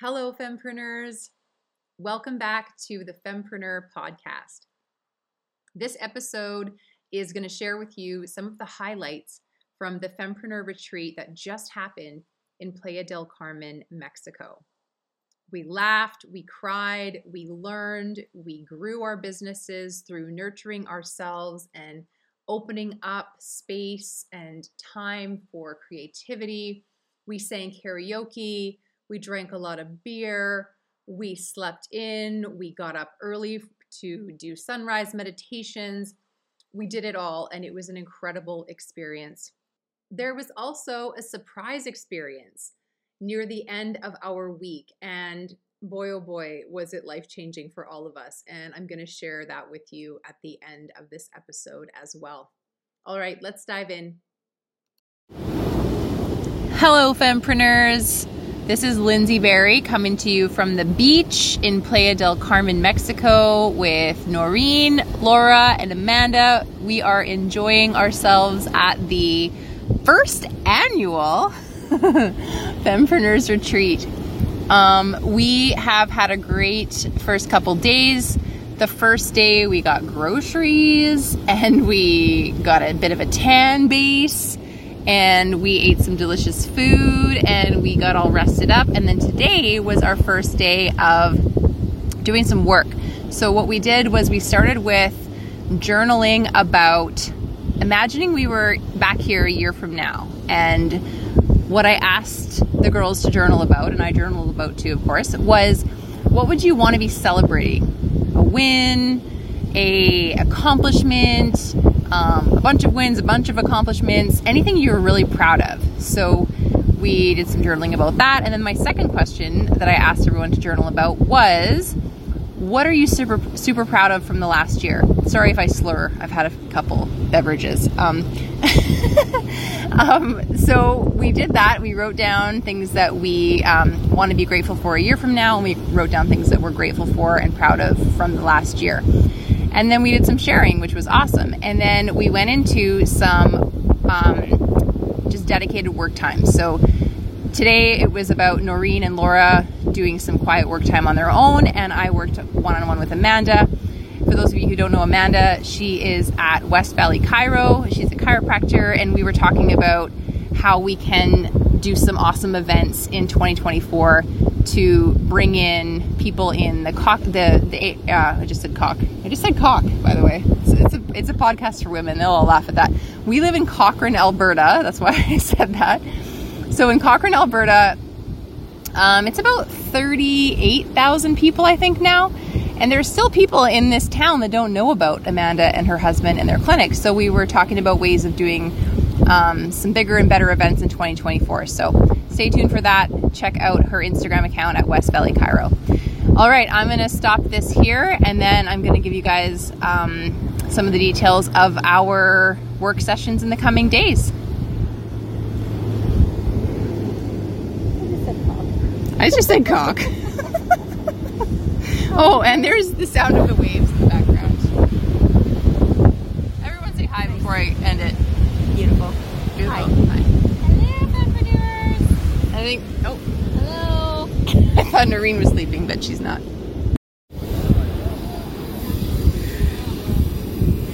Hello, Fempreneurs. Welcome back to the Fempreneur podcast. This episode is going to share with you some of the highlights from the Fempreneur retreat that just happened in Playa del Carmen, Mexico. We laughed, we cried, we learned, we grew our businesses through nurturing ourselves and opening up space and time for creativity. We sang karaoke, we drank a lot of beer, we slept in, we got up early to do sunrise meditations. We did it all, and it was an incredible experience. There was also a surprise experience near the end of our week, and boy, oh boy, was it life changing for all of us. And I'm going to share that with you at the end of this episode as well. All right, let's dive in. Hello, fempreneurs. This is Lyndsie Barrie coming to you from the beach in Playa del Carmen, Mexico, with Noreen, Laura, and Amanda. We are enjoying ourselves at the first annual Fempreneurs Retreat. Um, we have had a great first couple days. The first day we got groceries and we got a bit of a tan base and we ate some delicious food and we got all rested up. And then today was our first day of doing some work. So, what we did was we started with journaling about imagining we were back here a year from now. And what I asked the girls to journal about, and I journaled about too, of course, was what would you want to be celebrating? A win, a accomplishment, um, a bunch of wins, a bunch of accomplishments, anything you were really proud of. So we did some journaling about that. And then my second question that I asked everyone to journal about was what are you super super proud of from the last year? Sorry if I slur. I've had a couple beverages. Um, um, so we did that. We wrote down things that we um, want to be grateful for a year from now, and we wrote down things that we're grateful for and proud of from the last year. And then we did some sharing, which was awesome. And then we went into some um, just dedicated work time. So today it was about Noreen and Laura doing some quiet work time on their own, and I worked one on one with Amanda. For those of you who don't know Amanda, she is at West Valley Chiro. She's a chiropractor, and we were talking about how we can do some awesome events in 2024 to bring in people in the cock the the uh, I just said cock. I just said cock by the way. It's, it's, a it's a podcast for women. They'll all laugh at that. We live in Cochrane Alberta. That's why I said that. So in Cochrane Alberta um, it's about 38,000 people I think now. And there's still people in this town that don't know about Amanda and her husband and their clinic. So we were talking about ways of doing um, some bigger and better events in 2024 so stay tuned for that. Check out her Instagram account at West Valley Chiro. All right, I'm going to stop this here and then I'm going to give you guys um, some of the details of our work sessions in the coming days. I just said cock. oh, and there's the sound of the waves in the background. Everyone say hi before I end it. Beautiful. Beautiful. Hi. Think. Oh. Hello. I thought Noreen was sleeping, but she's not.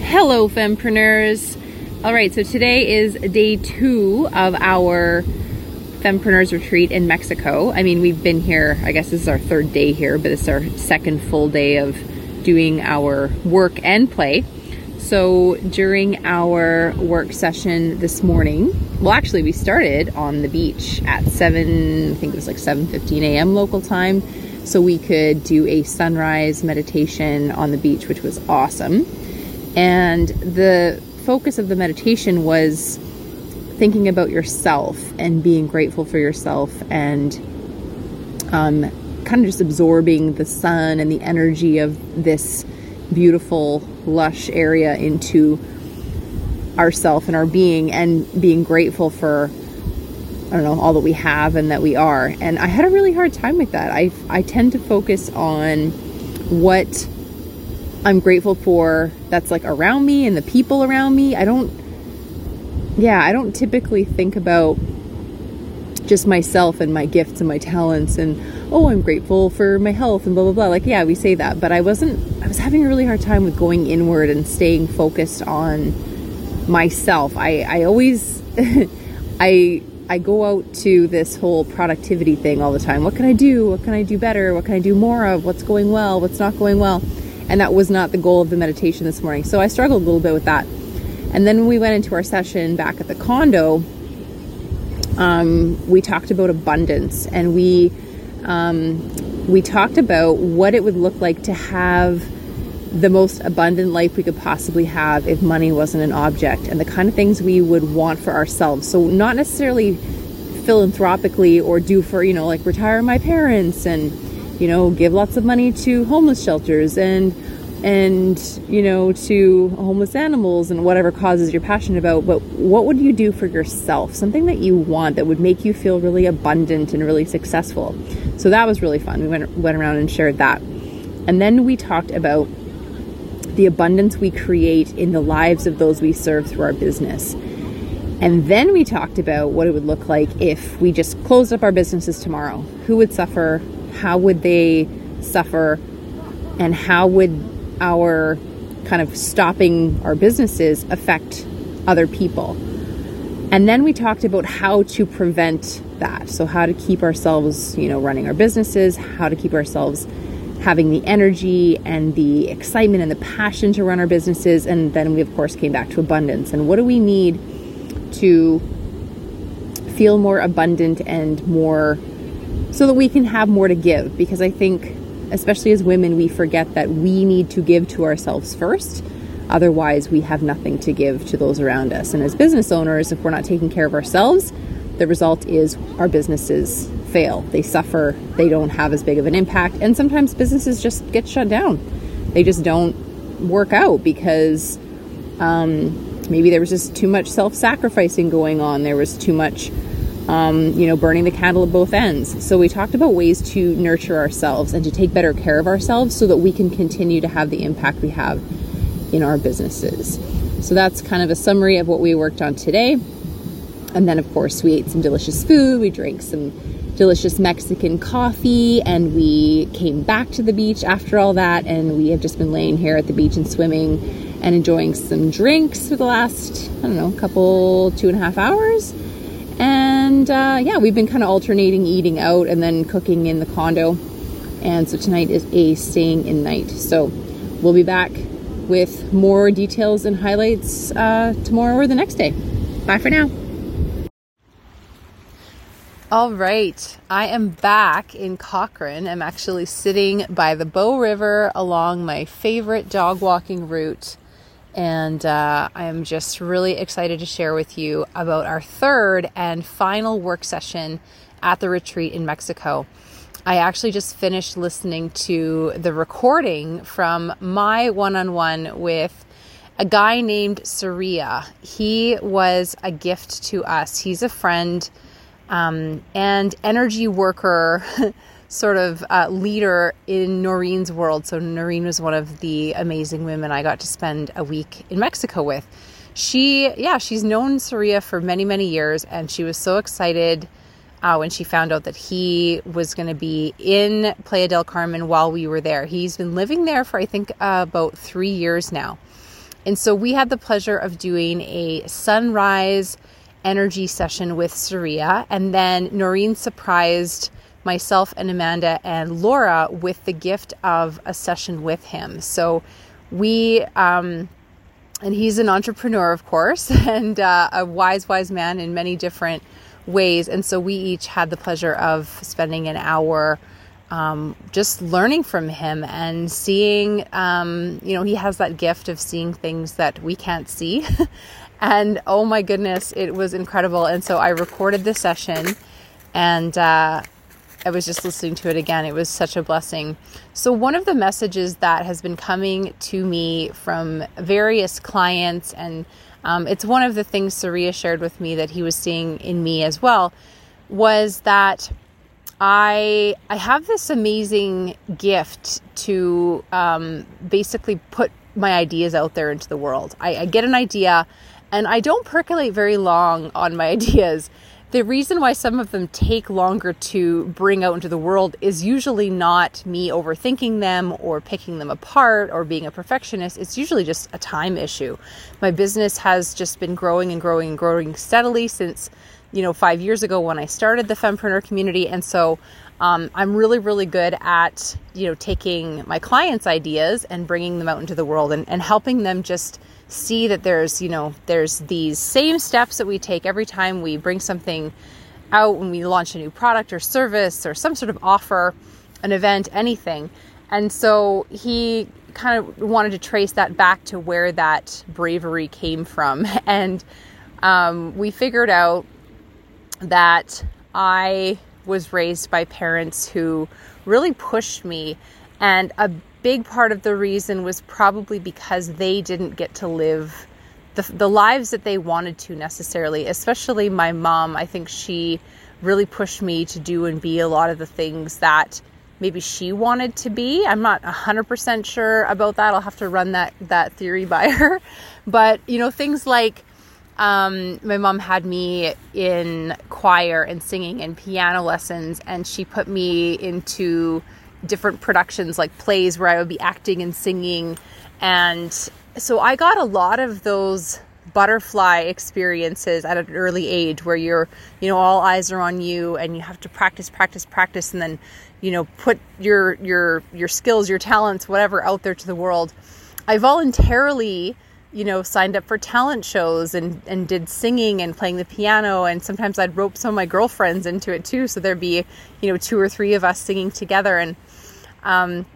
Hello, fempreneurs. All right, so today is day two of our Fempreneurs retreat in Mexico. I mean, we've been here, I guess this is our third day here, but it's our second full day of doing our work and play. So during our work session this morning, well, actually, we started on the beach at 7, I think it was like 7.15 a.m. local time. So we could do a sunrise meditation on the beach, which was awesome. And the focus of the meditation was thinking about yourself and being grateful for yourself and um, kind of just absorbing the sun and the energy of this beautiful, lush area into ourself and our being and being grateful for I don't know all that we have and that we are. And I had a really hard time with that. I I tend to focus on what I'm grateful for that's like around me and the people around me. I don't yeah, I don't typically think about just myself and my gifts and my talents and oh i'm grateful for my health and blah blah blah. Like yeah we say that but i wasn't i was having a really hard time with going inward and staying focused on myself. I i always i i go out to this whole productivity thing all the time. What can i do? What can i do better? What can i do more of? What's going well? What's not going well? And that was not the goal of the meditation this morning. So i struggled a little bit with that. And then we went into our session back at the condo. Um, we talked about abundance and we um, we talked about what it would look like to have the most abundant life we could possibly have if money wasn't an object and the kind of things we would want for ourselves. So not necessarily philanthropically or do for you know like retire my parents and you know give lots of money to homeless shelters and and you know to homeless animals and whatever causes you're passionate about but what would you do for yourself? Something that you want that would make you feel really abundant and really successful. So that was really fun. We went went around and shared that. And then we talked about the abundance we create in the lives of those we serve through our business. And then we talked about what it would look like if we just closed up our businesses tomorrow. Who would suffer? How would they suffer? And how would our kind of stopping our businesses affect other people. And then we talked about how to prevent that. So how to keep ourselves, you know, running our businesses, how to keep ourselves having the energy and the excitement and the passion to run our businesses. And then we, of course, came back to abundance. And what do we need to feel more abundant and more so that we can have more to give? Because I think especially as women, we forget that we need to give to ourselves first. Otherwise, we have nothing to give to those around us. And as business owners, if we're not taking care of ourselves, the result is our businesses fail. They suffer, they don't have as big of an impact, and sometimes businesses just get shut down. They just don't work out because um, maybe there was just too much self sacrificing going on, there was too much um, you know, burning the candle at both ends. So we talked about ways to nurture ourselves and to take better care of ourselves so that we can continue to have the impact we have in our businesses. So that's kind of a summary of what we worked on today. And then, of course, we ate some delicious food, we drank some delicious Mexican coffee, and we came back to the beach after all that. And we have just been laying here at the beach and swimming and enjoying some drinks for the last, I don't know, a couple, two and a half hours. And uh, yeah, we've been kind of alternating eating out and then cooking in the condo. And so tonight is a staying in night. So we'll be back with more details and highlights uh, tomorrow or the next day. Bye for now. All right, I am back in Cochrane. I'm actually sitting by the Bow River along my favorite dog walking route and uh, I am just really excited to share with you about our third and final work session at the retreat in Mexico. I actually just finished listening to the recording from my one on one with a guy named Surya. He was a gift to us. He's a friend um, and energy worker sort of uh, leader in Noreen's world. So Noreen was one of the amazing women I got to spend a week in Mexico with. She, yeah, she's known Surya for many, many years, and she was so excited uh, when she found out that he was going to be in Playa del Carmen while we were there. He's been living there for, I think, uh, about three years now. And so we had the pleasure of doing a sunrise energy session with Surya, and then Noreen surprised myself and Amanda and Laura with the gift of a session with him. So we, um, and he's an entrepreneur, of course, and uh, a wise, wise man in many different ways. And so we each had the pleasure of spending an hour. Um, just learning from him and seeing, um, you know, he has that gift of seeing things that we can't see. and oh my goodness, it was incredible. And so I recorded the session and uh, I was just listening to it again. It was such a blessing. So, one of the messages that has been coming to me from various clients, and um, it's one of the things Surya shared with me that he was seeing in me as well, was that I I have this amazing gift to um, basically put my ideas out there into the world. I, I get an idea, and I don't percolate very long on my ideas the reason why some of them take longer to bring out into the world is usually not me overthinking them or picking them apart or being a perfectionist. It's usually just a time issue. My business has just been growing and growing and growing steadily since, you know, five years ago when I started the Fempreneur community. And so um, I'm really, really good at, you know, taking my clients' ideas and bringing them out into the world and, and helping them just see that there's, you know, there's these same steps that we take every time we bring something out when we launch a new product or service or some sort of offer, an event, anything. And so he kind of wanted to trace that back to where that bravery came from. And um, we figured out that I was raised by parents who really pushed me. And a big part of the reason was probably because they didn't get to live the, the lives that they wanted to necessarily, especially my mom. I think she really pushed me to do and be a lot of the things that maybe she wanted to be. I'm not 100% sure about that. I'll have to run that that theory by her. But, you know, things like um, my mom had me in choir and singing and piano lessons, and she put me into different productions like plays where I would be acting and singing. And so I got a lot of those butterfly experiences at an early age where you're, you know, all eyes are on you and you have to practice, practice, practice, and then, you know, put your your your skills, your talents, whatever out there to the world. I voluntarily you know, signed up for talent shows and, and did singing and playing the piano. And sometimes I'd rope some of my girlfriends into it too. So there'd be, you know, two or three of us singing together. And um,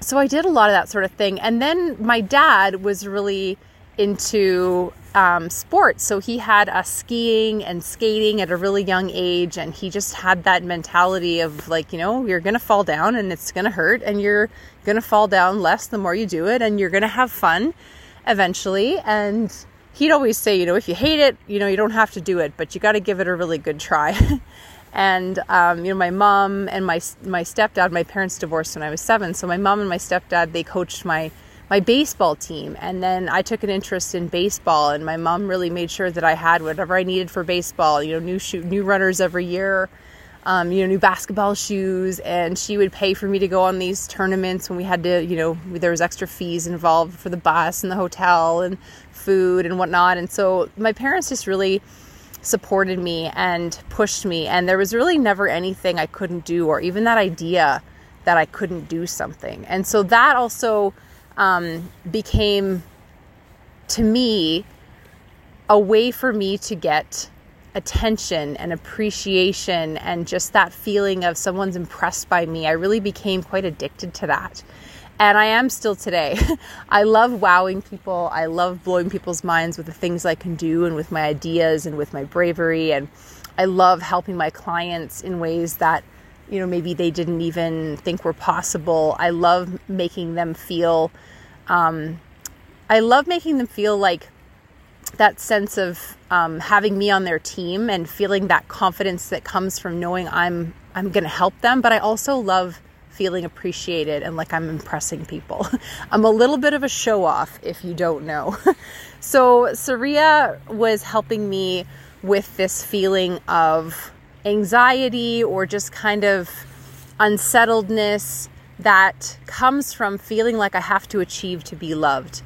so I did a lot of that sort of thing. And then my dad was really into um, sports. So he had us skiing and skating at a really young age. And he just had that mentality of like, you know, you're going to fall down and it's going to hurt and you're going to fall down less the more you do it and you're going to have fun eventually. And he'd always say, you know, if you hate it, you know, you don't have to do it, but you got to give it a really good try. and um, you know, my mom and my my stepdad, my parents divorced when I was seven, so my mom and my stepdad they coached my my baseball team, and then I took an interest in baseball, and my mom really made sure that I had whatever I needed for baseball. You know, new shoe, new runners every year um, you know, new basketball shoes, and she would pay for me to go on these tournaments when we had to, you know, there was extra fees involved for the bus and the hotel and food and whatnot. And so my parents just really supported me and pushed me, and there was really never anything I couldn't do, or even that idea that I couldn't do something. And so that also um, became, to me, a way for me to get attention and appreciation and just that feeling of someone's impressed by me. I really became quite addicted to that. And I am still today. I love wowing people. I love blowing people's minds with the things I can do and with my ideas and with my bravery. And I love helping my clients in ways that, you know, maybe they didn't even think were possible. I love making them feel, um, I love making them feel like that sense of um, having me on their team and feeling that confidence that comes from knowing I'm I'm going to help them. But I also love feeling appreciated and like I'm impressing people. I'm a little bit of a show off if you don't know. so Surya was helping me with this feeling of anxiety or just kind of unsettledness that comes from feeling like I have to achieve to be loved.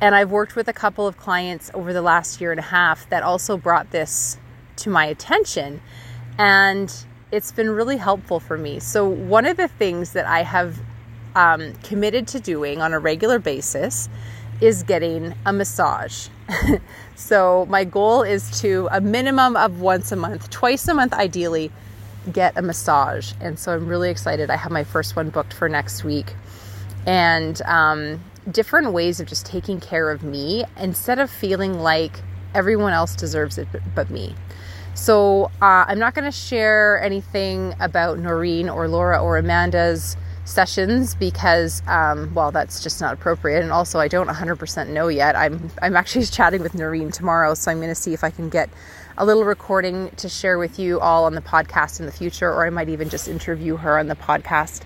And I've worked with a couple of clients over the last year and a half that also brought this to my attention. And it's been really helpful for me. So, one of the things that I have um, committed to doing on a regular basis is getting a massage. so, my goal is to a minimum of once a month, twice a month ideally, get a massage. And so, I'm really excited. I have my first one booked for next week. And um, different ways of just taking care of me instead of feeling like everyone else deserves it but me. So uh, I'm not going to share anything about Noreen or Laura or Amanda's sessions because, um, well, that's just not appropriate. And also, I don't 100% know yet. I'm I'm actually chatting with Noreen tomorrow, so I'm going to see if I can get a little recording to share with you all on the podcast in the future, or I might even just interview her on the podcast.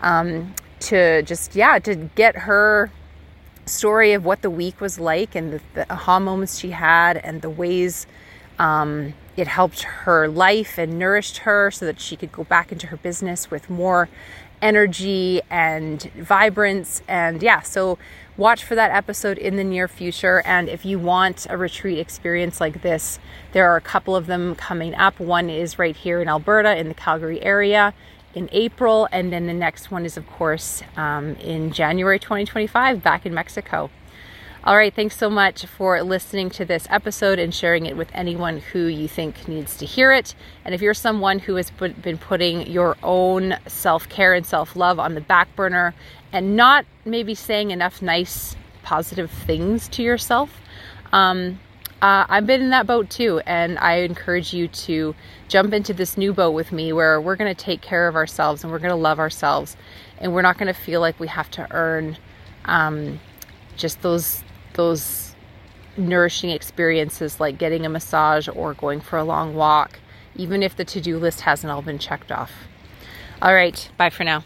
Um, to just yeah to get her story of what the week was like and the, the aha moments she had and the ways um, it helped her life and nourished her so that she could go back into her business with more energy and vibrance. And yeah, so watch for that episode in the near future. And if you want a retreat experience like this, there are a couple of them coming up. One is right here in Alberta in the Calgary area in April, and then the next one is, of course, um, in January 2025 back in Mexico. All right, thanks so much for listening to this episode and sharing it with anyone who you think needs to hear it. And if you're someone who has put, been putting your own self care and self love on the back burner and not maybe saying enough nice, positive things to yourself, um, uh, I've been in that boat too. And I encourage you to jump into this new boat with me where we're going to take care of ourselves and we're going to love ourselves and we're not going to feel like we have to earn um, just those those nourishing experiences like getting a massage or going for a long walk, even if the to do list hasn't all been checked off. All right, bye for now.